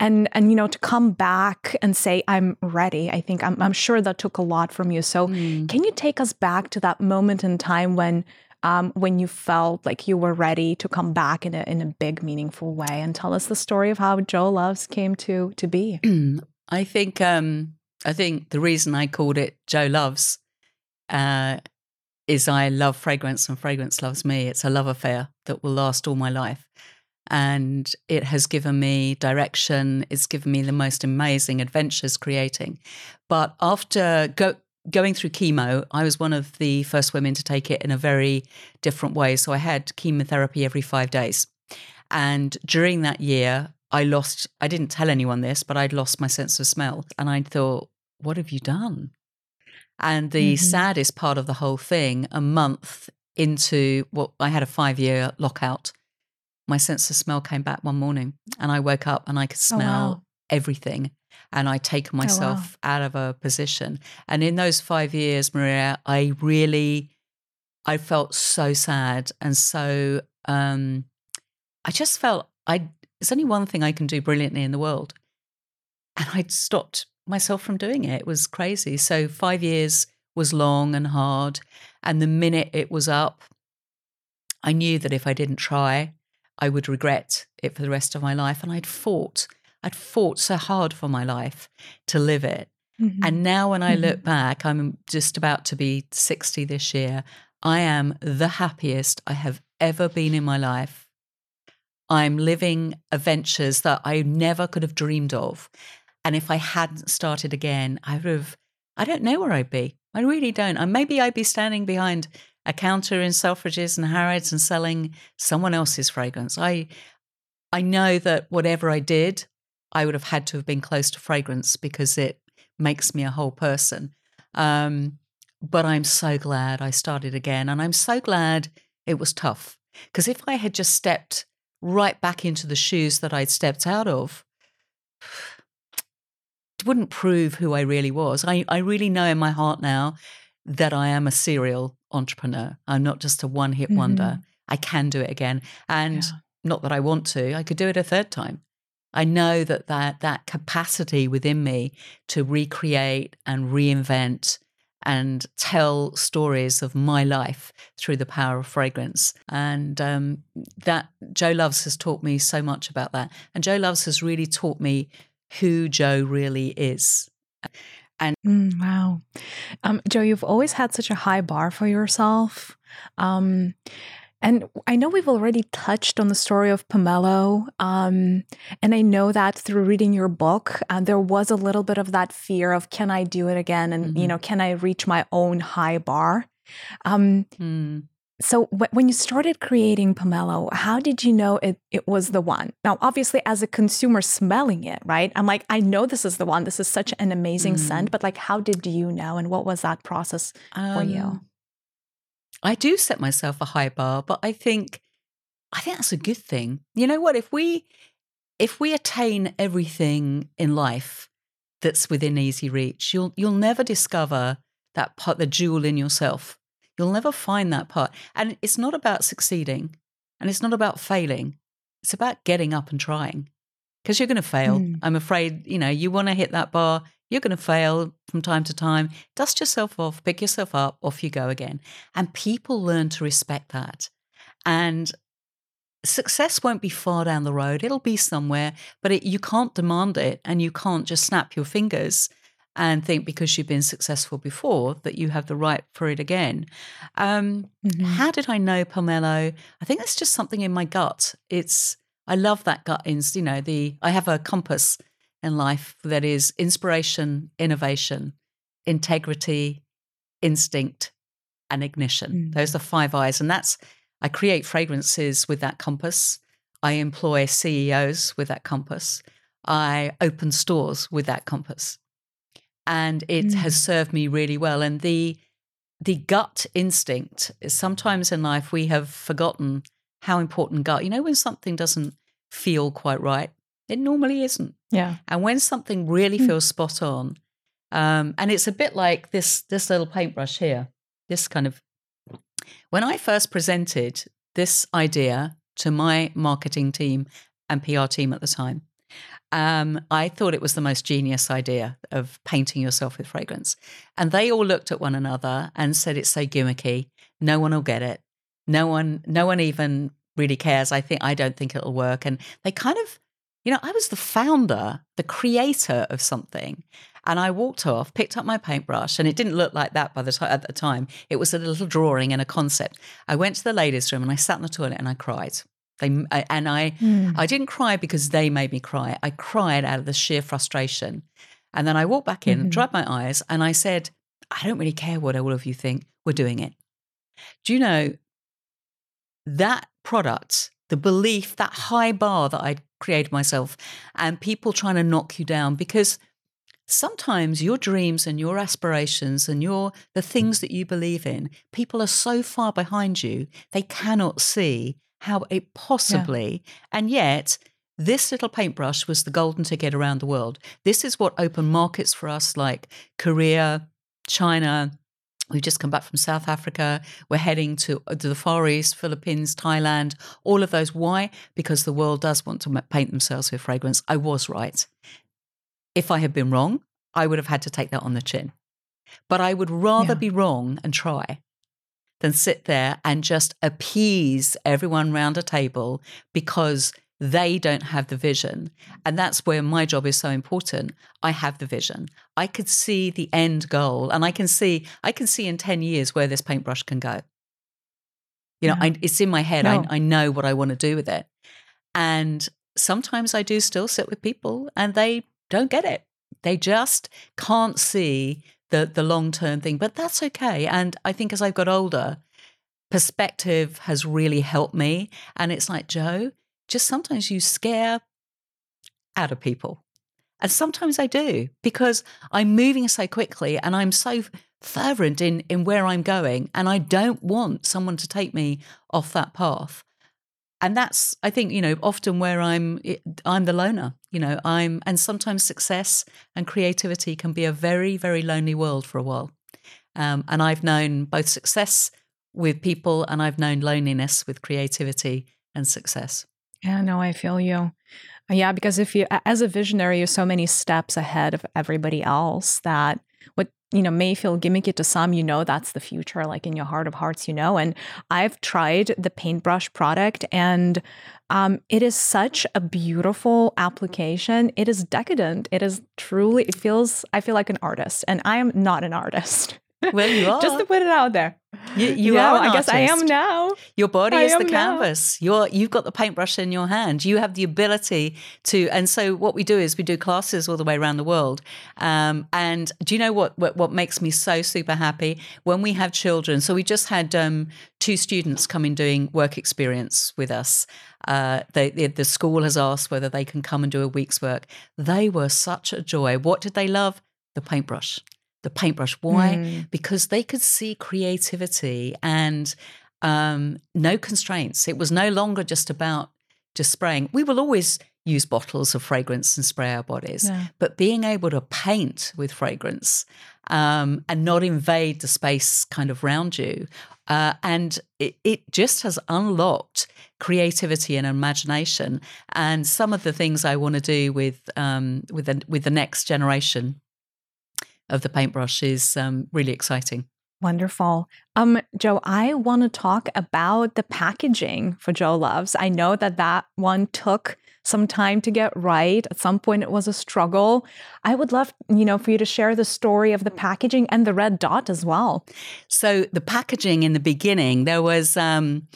and and you know to come back and say, I'm ready. I think I'm, I'm sure that took a lot from you. So, Mm. can you take us back to that moment in time when? Um, when you felt like you were ready to come back in a in a big, meaningful way, and tell us the story of how Jo Loves came to to be. I think um, I think the reason I called it Jo Loves uh, is I love fragrance and fragrance loves me. It's a love affair that will last all my life. And it has given me direction. It's given me the most amazing adventures creating. But after go, going through chemo, I was one of the first women to take it in a very different way. So I had chemotherapy every five days. And during that year, I lost, I didn't tell anyone this, but I'd lost my sense of smell. And I thought, what have you done? And the mm-hmm. saddest part of the whole thing, a month into what I had a five year lockout, my sense of smell came back one morning and I woke up and I could smell oh, wow. everything. And I take myself oh, wow. out of a position. And in those five years, Mariya, I really, I felt so sad and so, um, I just felt I, there's only one thing I can do brilliantly in the world. And I'd stopped myself from doing it. It was crazy. So five years was long and hard. And the minute it was up, I knew that if I didn't try, I would regret it for the rest of my life. And I'd fought, I'd fought so hard for my life to live it. Mm-hmm. And now when I mm-hmm. look back, I'm just about to be 60 this year. I am the happiest I have ever been in my life. I'm living adventures that I never could have dreamed of. And if I hadn't started again, I would have, I don't know where I'd be. I really don't. And maybe I'd be standing behind a counter in Selfridges and Harrods and selling someone else's fragrance. I, I know that whatever I did, I would have had to have been close to fragrance because it makes me a whole person. Um, but I'm so glad I started again. And I'm so glad it was tough. Because if I had just stepped right back into the shoes that I'd stepped out of, it wouldn't prove who I really was. I, I really know in my heart now that I am a serial entrepreneur. I'm not just a one hit mm-hmm. wonder. I can do it again. And yeah. not that I want to, I could do it a third time. I know that, that that capacity within me to recreate and reinvent and tell stories of my life through the power of fragrance. And um, that Jo Loves has taught me so much about that. And Jo Loves has really taught me who Jo really is. And mm, wow, um, Jo, you've always had such a high bar for yourself. Um, and I know we've already touched on the story of Pomelo. Um, and I know that through reading your book, uh, there was a little bit of that fear of can I do it again? And, mm-hmm. you know, can I reach my own high bar? Um, mm. So when you started creating Pomelo, how did you know it, it was the one? Now, obviously, as a consumer smelling it, right? I'm like, I know this is the one. This is such an amazing mm. scent. But like, how did you know? And what was that process um, for you? I do set myself a high bar, but I think I think that's a good thing. You know what? If we if we attain everything in life that's within easy reach, you'll you'll never discover that part, the jewel in yourself You'll never find that part. And it's not about succeeding and it's not about failing. It's about getting up and trying because you're going to fail. Mm. I'm afraid, you know, you want to hit that bar, you're going to fail from time to time. Dust yourself off, pick yourself up, off you go again. And people learn to respect that. And success won't be far down the road. It'll be somewhere, but it, you can't demand it and you can't just snap your fingers and think because you've been successful before that you have the right for it again. Um, mm-hmm. How did I know pomelo? I think that's just something in my gut. It's I love that gut instinct. You know, the I have a compass in life that is inspiration, innovation, integrity, instinct, and ignition. Mm-hmm. Those are five eyes, and that's I create fragrances with that compass. I employ CEOs with that compass. I open stores with that compass and it mm. has served me really well. And the the gut instinct is sometimes in life we have forgotten how important gut. You know, when something doesn't feel quite right, it normally isn't. Yeah. And when something really mm. feels spot on, um, and it's a bit like this this little paintbrush here, this kind of. When I first presented this idea to my marketing team and PR team at the time, um, I thought it was the most genius idea of painting yourself with fragrance. And they all looked at one another and said, It's so gimmicky. No one will get it. No one, no one even really cares. I think I don't think it'll work. And they kind of, you know, I was the founder, the creator of something. And I walked off, picked up my paintbrush, and it didn't look like that by the time at the time. It was a little drawing and a concept. I went to the ladies' room and I sat in the toilet and I cried. They and I mm. I didn't cry because they made me cry. I cried out of the sheer frustration. And then I walked back in, mm-hmm. dried my eyes, and I said, I don't really care what all of you think. We're doing it. Do you know that product, the belief, that high bar that I'd created myself, and people trying to knock you down because sometimes your dreams and your aspirations and your the things that you believe in, people are so far behind you, they cannot see how it possibly, yeah. and yet this little paintbrush was the golden ticket around the world. This is what opened markets for us like Korea, China. We've just come back from South Africa. We're heading to, uh, to the Far East, Philippines, Thailand, all of those. Why? Because the world does want to paint themselves with fragrance. I was right. If I had been wrong, I would have had to take that on the chin. But I would rather yeah. be wrong and try than sit there and just appease everyone round a table because they don't have the vision. And that's where my job is so important. I have the vision. I could see the end goal and I can see I can see in 10 years where this paintbrush can go. You know, I, mm-hmm. it's in my head. No. I, I know what I want to do with it. And sometimes I do still sit with people and they don't get it. They just can't see the the long term thing. But that's okay. And I think as I've got older, perspective has really helped me. And it's like, Jo, just sometimes you scare out of people. And sometimes I do because I'm moving so quickly and I'm so fervent in, in where I'm going. And I don't want someone to take me off that path. And that's, I think, you know, often where I'm, I'm the loner, you know, I'm, and sometimes success and creativity can be a very, very lonely world for a while. Um, and I've known both success with people and I've known loneliness with creativity and success. Yeah, no, I feel you. Uh, yeah, because if you, as a visionary, you're so many steps ahead of everybody else that what you know may feel gimmicky to some, you know, that's the future. Like in your heart of hearts, you know. And I've tried the paintbrush product, and um, it is such a beautiful application. It is decadent. It is truly. It feels. I feel like an artist, and I am not an artist. Well, you are. Just to put it out there. You, you yeah, are. I guess I am now. Your body I is the canvas. Now. You're you've got the paintbrush in your hand. You have the ability to. And so what we do is we do classes all the way around the world. Um, and do you know what, what, what makes me so super happy when we have children? So we just had um, two students come in doing work experience with us. Uh, they, they, the school has asked whether they can come and do a week's work. They were such a joy. What did they love? The paintbrush the paintbrush. Why? Mm. Because they could see creativity and um, no constraints. It was no longer just about just spraying. We will always use bottles of fragrance and spray our bodies, yeah. but being able to paint with fragrance um, and not invade the space kind of around you. Uh, and it, it, just has unlocked creativity and imagination. And some of the things I want to do with um, with the, with the next generation of the paintbrush is um, really exciting. Wonderful. Um, Jo, I want to talk about the packaging for Jo Loves. I know that that one took some time to get right. At some point, it was a struggle. I would love, you know, for you to share the story of the packaging and the red dot as well. So the packaging in the beginning, there was. Um,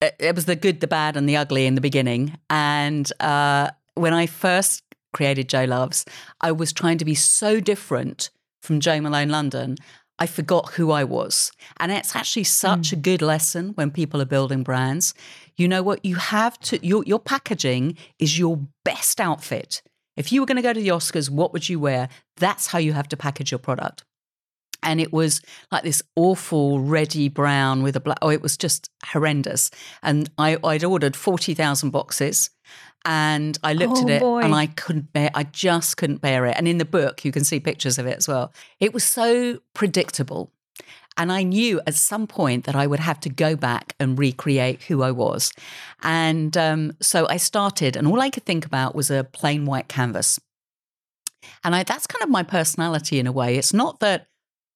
it was the good, the bad, and the ugly in the beginning. And uh, when I first created Jo Loves, I was trying to be so different from Jo Malone London. I forgot who I was. And it's actually such mm. a good lesson when people are building brands. You know what? You have to, your, your packaging is your best outfit. If you were going to go to the Oscars, what would you wear? That's how you have to package your product. And it was like this awful reddy brown with a black, oh, it was just horrendous. And I, I'd ordered 40,000 boxes and I looked oh, at it boy. and I couldn't bear I just couldn't bear it. And in the book you can see pictures of it as well. It was so predictable. And I knew at some point that I would have to go back and recreate who I was. And um, so I started, and all I could think about was a plain white canvas. And I, that's kind of my personality in a way. It's not that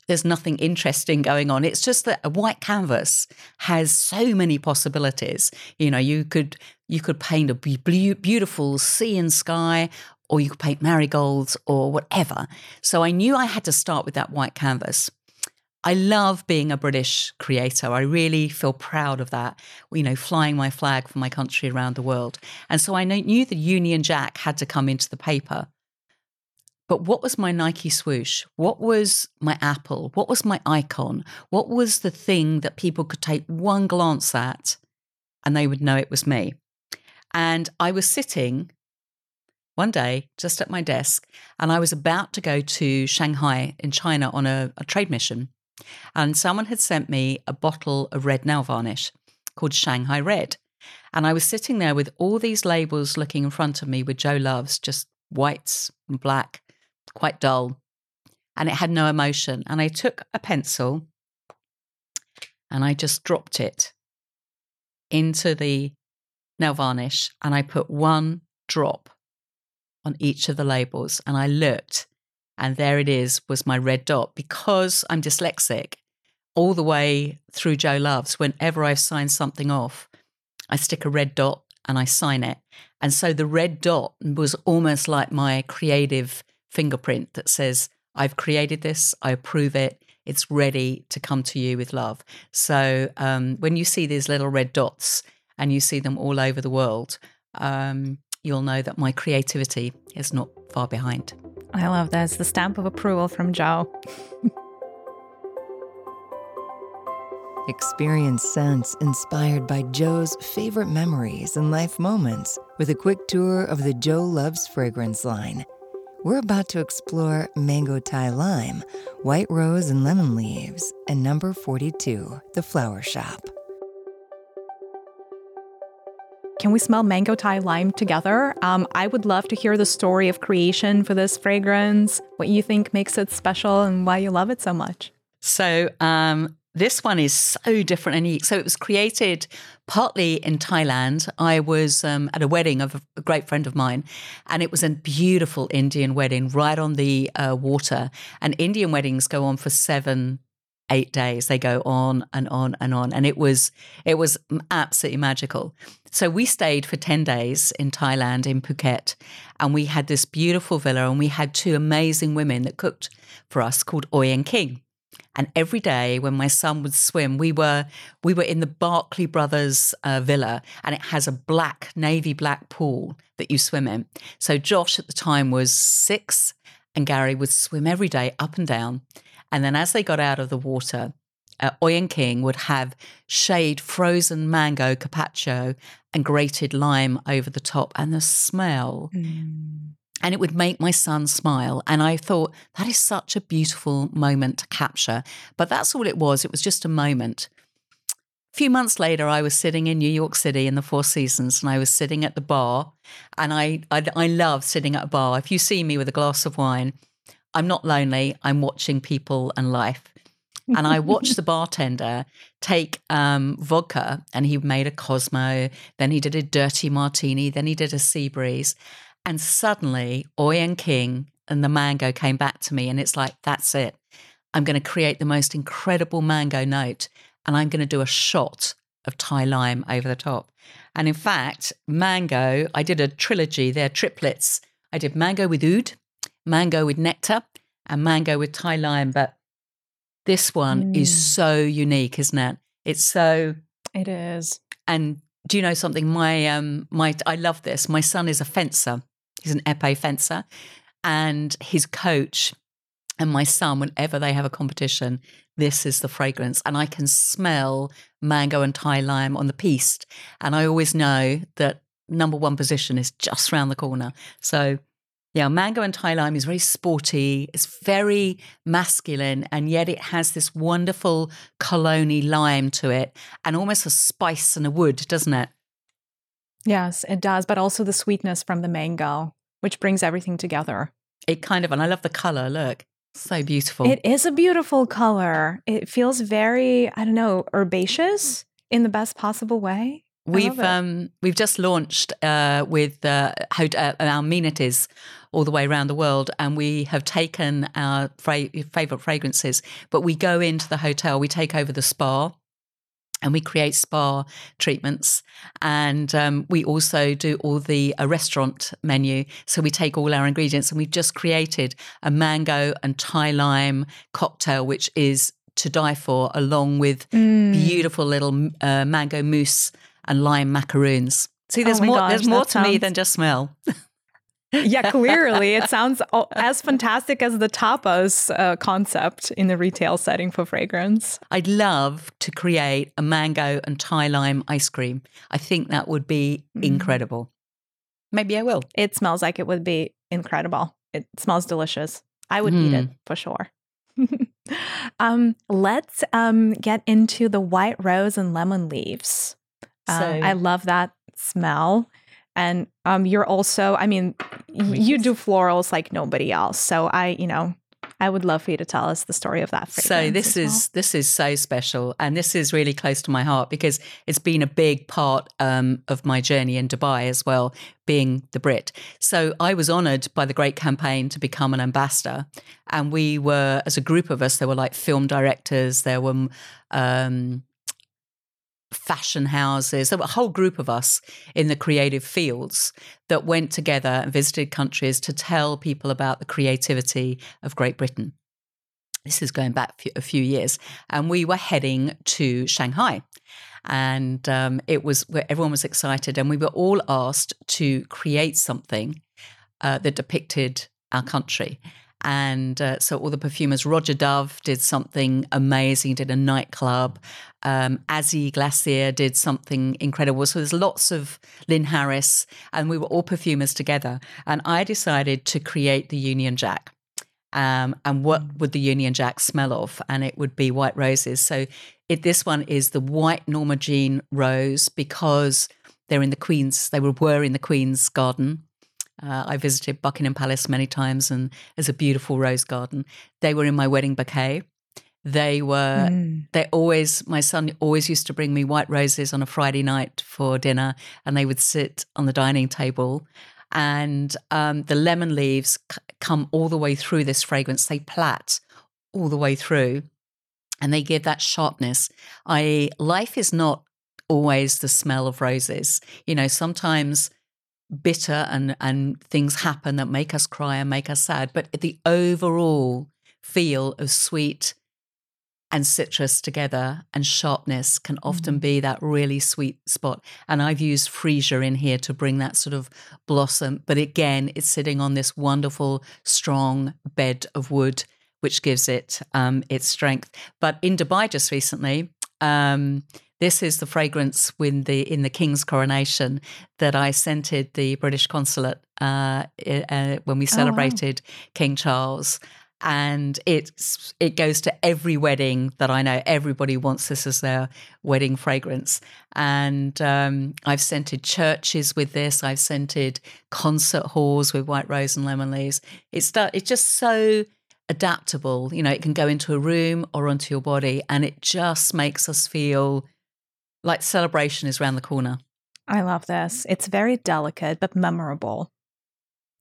there's nothing interesting going on. It's just that a white canvas has so many possibilities. You know, you could you could paint a beautiful sea and sky, or you could paint marigolds or whatever. So I knew I had to start with that white canvas. I love being a British creator. I really feel proud of that, you know, flying my flag for my country around the world. And so I knew the Union Jack had to come into the paper. But what was my Nike swoosh? What was my Apple? What was my icon? What was the thing that people could take one glance at and they would know it was me? And I was sitting one day just at my desk and I was about to go to Shanghai in China on a, a trade mission. And someone had sent me a bottle of red nail varnish called Shanghai Red. And I was sitting there with all these labels looking in front of me with Jo Loves, just whites and black, quite dull. And it had no emotion. And I took a pencil and I just dropped it into the nail varnish and I put one drop on each of the labels. And I looked and there it is was my red dot because I'm dyslexic all the way through Jo Loves. Whenever I've signed something off, I stick a red dot and I sign it. And so the red dot was almost like my creative fingerprint that says, I've created this, I approve it, it's ready to come to you with love. So um, when you see these little red dots and you see them all over the world, um, you'll know that my creativity is not far behind. I love that. It's the stamp of approval from Jo. Experience scents inspired by Jo's favorite memories and life moments with a quick tour of the Jo Loves fragrance line. We're about to explore Mango Thai Lime, White Rose and Lemon Leaves, and number 42, The Flower Shop. Can we smell mango Thai lime together? Um, I would love to hear the story of creation for this fragrance, what you think makes it special, and why you love it so much. So, um, this one is so different and unique. So it was created partly in Thailand. I was um, at a wedding of a great friend of mine, and it was a beautiful Indian wedding right on the uh, water. And Indian weddings go on for seven, eight days. They go on and on and on, and it was it was absolutely magical. So we stayed for ten days in Thailand in Phuket, and we had this beautiful villa, and we had two amazing women that cooked for us called and King. And every day when my son would swim, we were we were in the Barclay Brothers uh, villa, and it has a black navy black pool that you swim in. So Josh at the time was six, and Gary would swim every day up and down. And then as they got out of the water, uh, Oyen King would have shade frozen mango carpaccio and grated lime over the top, and the smell. Mm and it would make my son smile. And I thought, that is such a beautiful moment to capture. But that's all it was. It was just a moment. A few months later, I was sitting in New York City in the Four Seasons, and I was sitting at the bar. And I, I, I love sitting at a bar. If you see me with a glass of wine, I'm not lonely. I'm watching people and life. and I watched the bartender take um, vodka and he made a Cosmo, then he did a dirty martini, then he did a sea breeze. And suddenly, Oyen King and the mango came back to me, and it's like, that's it. I'm going to create the most incredible mango note, and I'm going to do a shot of Thai lime over the top. And in fact, mango, I did a trilogy, they're triplets. I did mango with oud, mango with nectar, and mango with Thai lime. But this one mm. is so unique, isn't it? It's so. It is. And do you know something? My um, my I love this. My son is a fencer, He's an epee fencer. And his coach and my son, whenever they have a competition, this is the fragrance. And I can smell mango and Thai lime on the piste. And I always know that number one position is just around the corner. So, yeah, mango and Thai lime is very sporty. It's very masculine, and yet it has this wonderful cologne lime to it, and almost a spice and a wood, doesn't it? Yes, it does, but also the sweetness from the mango, which brings everything together. It kind of, and I love the color. Look, so beautiful. It is a beautiful color. It feels very, I don't know, herbaceous in the best possible way. We've um we've just launched uh, with uh, uh, our amenities all the way around the world, and we have taken our fra- favorite fragrances. But we go into the hotel, we take over the spa, and we create spa treatments. And um, we also do all the uh, restaurant menu. So we take all our ingredients and we've just created a mango and thai lime cocktail which is to die for along with mm. beautiful little uh, mango mousse and lime macaroons. See there's oh more gosh, there's more to sounds... me than just smell yeah, clearly it sounds as fantastic as the tapas uh, concept in the retail setting for fragrance. I'd love to create a mango and Thai lime ice cream. I think that would be mm. incredible. Maybe I will. It smells like it would be incredible. It smells delicious. I would mm. eat it for sure. um, let's um, get into the white rose and lemon leaves. Um, so, I love that smell. And um, you're also, I mean, you do florals like nobody else. So I, you know, I would love for you to tell us the story of that. So this is well. this is so special, and this is really close to my heart because it's been a big part um, of my journey in Dubai as well, being the Brit. So I was honoured by the Great Campaign to become an ambassador, and we were as a group of us. There were like film directors, there were um, fashion houses. There were a whole group of us in the creative fields that went together and visited countries to tell people about the creativity of Great Britain. This is going back a few years. And we were heading to Shanghai. And um, it was where everyone was excited. And we were all asked to create something uh, that depicted our country. And uh, so all the perfumers, Roja Dove did something amazing, did a nightclub. Um, Azzi Glasser did something incredible. So there's lots of Lyn Harris, and we were all perfumers together. And I decided to create the Union Jack. Um, and what mm. would the Union Jack smell of? And it would be white roses. So it, this one is the white Norma Jean rose because they're in the Queen's, they were in the Queen's garden. Uh, I visited Buckingham Palace many times, and there's a beautiful rose garden. They were in my wedding bouquet. They were, mm. they always, my son always used to bring me white roses on a Friday night for dinner, and they would sit on the dining table. And um, the lemon leaves c- come all the way through this fragrance. They plait all the way through, and they give that sharpness. I life is not always the smell of roses. You know, sometimes bitter and and things happen that make us cry and make us sad but the overall feel of sweet and citrus together and sharpness can often mm-hmm. be that really sweet spot and i've used freesia in here to bring that sort of blossom but again it's sitting on this wonderful strong bed of wood which gives it um, its strength but in dubai just recently um, this is the fragrance when the in the King's coronation that I scented the British consulate uh, uh, when we celebrated oh, wow. King Charles. And it's it goes to every wedding that I know. Everybody wants this as their wedding fragrance. And um, I've scented churches with this. I've scented concert halls with white rose and lemon leaves. It's it's just so adaptable. You know, it can go into a room or onto your body, and it just makes us feel like celebration is around the corner. I love this. It's very delicate but memorable.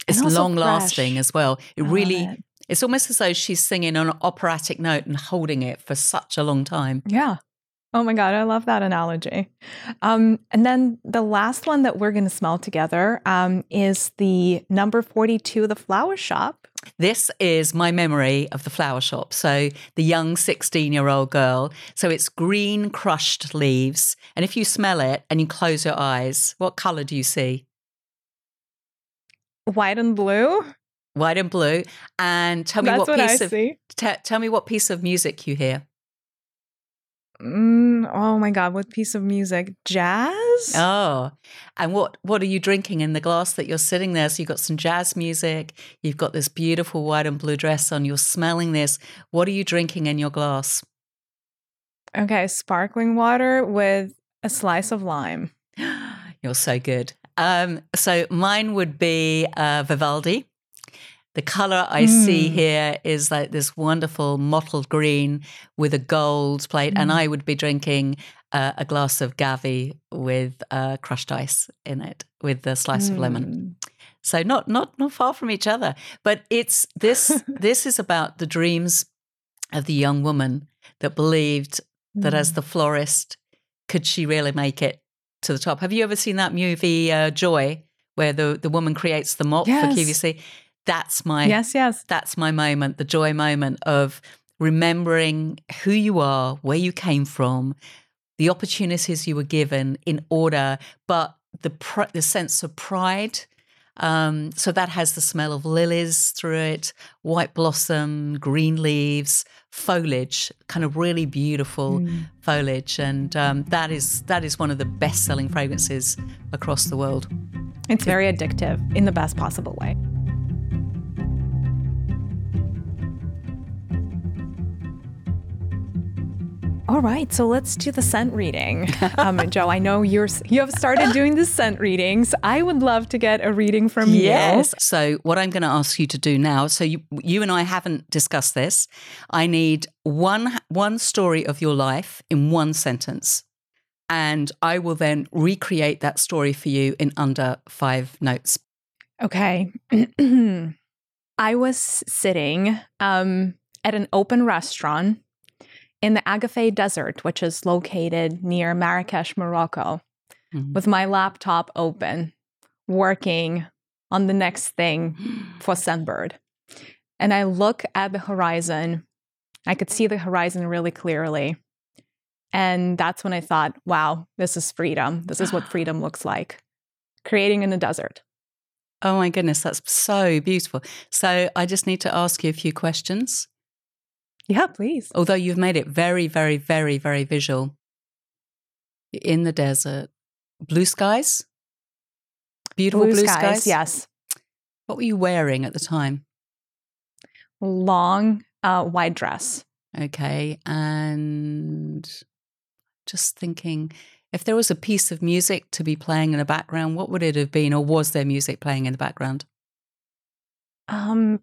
It's long lasting as well. It really it. it's almost as though she's singing on an operatic note and holding it for such a long time. Yeah. Oh my God, I love that analogy. Um, and then the last one that we're going to smell together um, is the number 42, the flower shop. This is my memory of the flower shop. So, the young 16 year old girl. So, it's green crushed leaves. And if you smell it and you close your eyes, what color do you see? White and blue. White and blue. And tell me That's what, piece of. T- tell me what piece of music you hear. Mm, oh my god, what piece of music? Jazz? Oh. And what what are you drinking in the glass that you're sitting there? So you've got some jazz music, you've got this beautiful white and blue dress on, you're smelling this. What are you drinking in your glass? Okay, sparkling water with a slice of lime. You're so good. Um, so mine would be uh, Vivaldi. The color I mm. see here is like this wonderful mottled green with a gold plate, mm. and I would be drinking uh, a glass of Gavi with uh, crushed ice in it, with a slice mm. of lemon. Mm. So not not not far from each other, but it's this this is about the dreams of the young woman that believed that as the florist, could she really make it to the top? Have you ever seen that movie uh, Joy? Where the, the woman creates the mop yes. for QVC that's my yes yes that's my moment the joy moment of remembering who you are where you came from the opportunities you were given in order but the pr- the sense of pride Um, so that has the smell of lilies through it, white blossom, green leaves, foliage, kind of really beautiful mm. foliage, and um, that is that is one of the best selling fragrances across the world. It's very addictive in the best possible way. All right, so let's do the scent reading. Um, Jo, I know you're you have started doing the scent readings. I would love to get a reading from yes. you. Yes. So what I'm going to ask you to do now. So you you and I haven't discussed this. I need one one story of your life in one sentence, and I will then recreate that story for you in under five notes. Okay. I was sitting um, at an open restaurant in the Agafay Desert, which is located near Marrakesh, Morocco, mm-hmm. with my laptop open, working on the next thing for Scentbird. And I look at the horizon. I could see the horizon really clearly. And that's when I thought, wow, this is freedom. This is what freedom looks like creating in the desert. Oh my goodness, that's so beautiful. So I just need to ask you a few questions. Yeah, please. Although you've made it very, very, very, very visual. In the desert, blue skies, beautiful blue, blue skies, skies. Yes. What were you wearing at the time? Long uh, white dress. Okay, and just thinking, if there was a piece of music to be playing in the background, what would it have been, or was there music playing in the background? Um,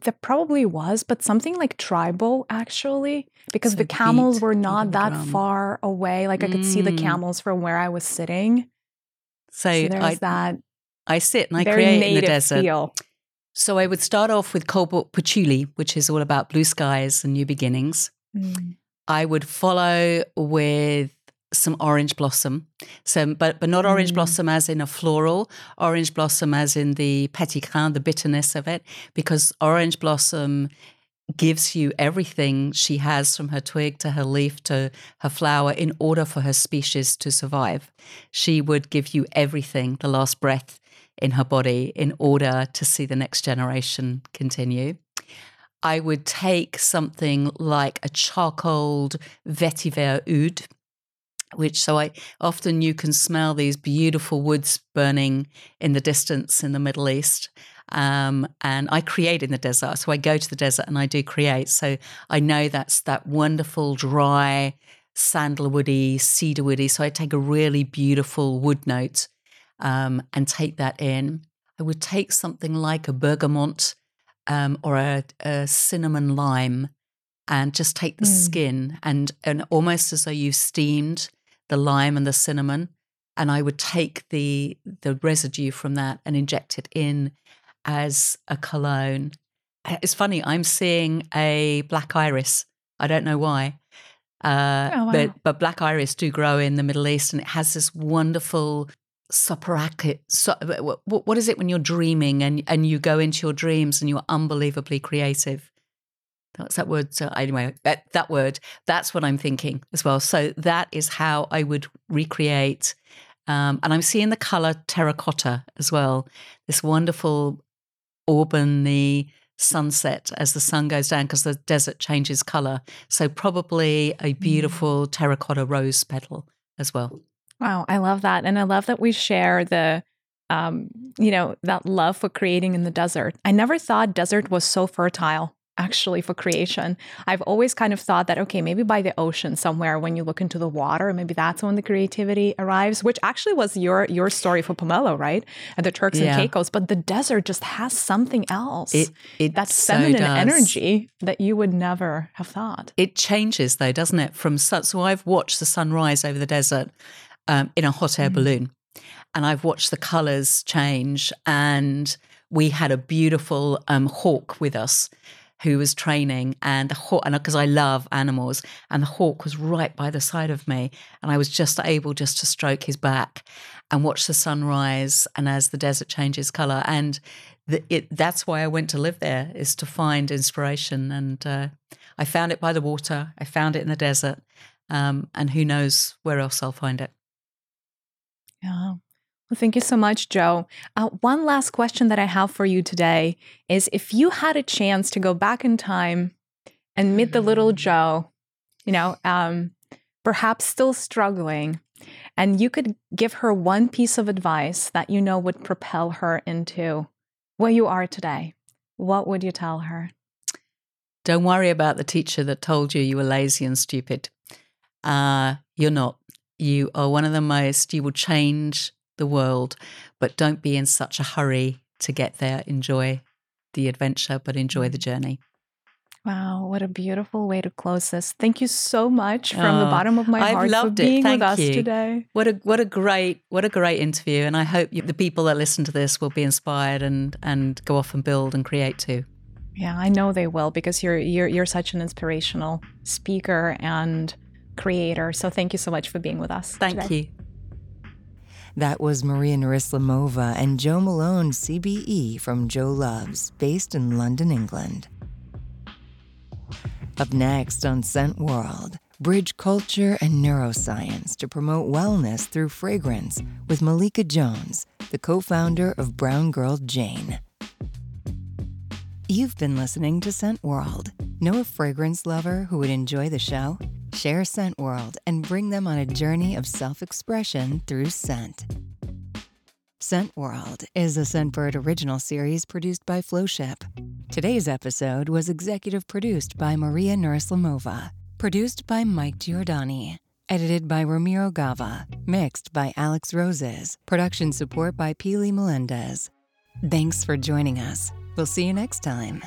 there probably was, but something like tribal actually, because so the camels were not that drum. far away. Like I could see the mm. camels from where I was sitting. So, so there's I, that. I sit and I create in the desert. Feel. So I would start off with Cobalt Patchouli, which is all about blue skies and new beginnings. Mm. I would follow with some orange blossom. So, but but not orange mm. blossom as in a floral, orange blossom as in the petit grain, the bitterness of it, because orange blossom gives you everything she has from her twig to her leaf to her flower in order for her species to survive. She would give you everything, the last breath in her body, in order to see the next generation continue. I would take something like a charcoaled vetiver oud, which so I often you can smell these beautiful woods burning in the distance in the Middle East. Um, and I create in the desert. So I go to the desert and I do create. So I know that's that wonderful, dry, sandalwoody, cedarwoody. So I take a really beautiful wood note um, and take that in. I would take something like a bergamot um, or a, a, cinnamon lime and just take the mm. skin and, and almost as though you've steamed the lime and the cinnamon, and I would take the the residue from that and inject it in as a cologne. It's funny. I'm seeing a black iris. I don't know why, uh, oh, wow. but but black iris do grow in the Middle East, and it has this wonderful soporific. So, what is it when you're dreaming and and you go into your dreams and you're unbelievably creative? What's that word? So anyway, that, that word, that's what I'm thinking as well. So that is how I would recreate. Um, and I'm seeing the color terracotta as well. This wonderful auburney sunset as the sun goes down because the desert changes color. So probably a mm. beautiful terracotta rose petal as well. Wow, I love that. And I love that we share the um, you know, that love for creating in the desert. I never thought desert was so fertile actually for creation. I've always kind of thought that okay, maybe by the ocean somewhere when you look into the water, maybe that's when the creativity arrives, which actually was your your story for Pomelo, right? And the Turks yeah. and Caicos, but the desert just has something else. It, it that feminine so energy that you would never have thought. It changes though, doesn't it? From sun, so I've watched the sunrise over the desert um, in a hot air mm. balloon, and I've watched the colors change and we had a beautiful um, hawk with us who was training, and the hawk, and because I love animals, and the hawk was right by the side of me, and I was just able just to stroke his back and watch the sunrise, and as the desert changes color, and the, it, that's why I went to live there is to find inspiration, and uh, I found it by the water, I found it in the desert, um, and who knows where else I'll find it. Yeah. Thank you so much, Jo. Uh, one last question that I have for you today is if you had a chance to go back in time and meet the little mm. Jo, you know, um, perhaps still struggling, and you could give her one piece of advice that you know would propel her into where you are today, what would you tell her? Don't worry about the teacher that told you you were lazy and stupid. Uh, you're not. You are one of the most, you will change the world, but don't be in such a hurry to get there. Enjoy the adventure, but enjoy the mm. journey. Wow, what a beautiful way to close this. Thank you so much from oh, the bottom of my I've heart for being with us today. What a what a great what a great interview and I hope you, the people that listen to this will be inspired and and go off and build and create too. Yeah, I know they will because you're you're you're such an inspirational speaker and creator. So thank you so much for being with us. Thank today. you. That was Mariya Nurislamova and Jo Malone, CBE from Jo Loves, based in London, England. Up next on Scent World, bridge culture and neuroscience to promote wellness through fragrance with Malaika Jones, the co founder of Brown Girl Jane. You've been listening to Scent World. Know a fragrance lover who would enjoy the show? Share Scent World and bring them on a journey of self expression through scent. Scent World is a Scentbird original series produced by Flowship. Today's episode was executive produced by Mariya Nurislamova, produced by Mike Giordani, edited by Ramiro Gava, mixed by Alex Roses, production support by Pili Melendez. Thanks for joining us. We'll see you next time.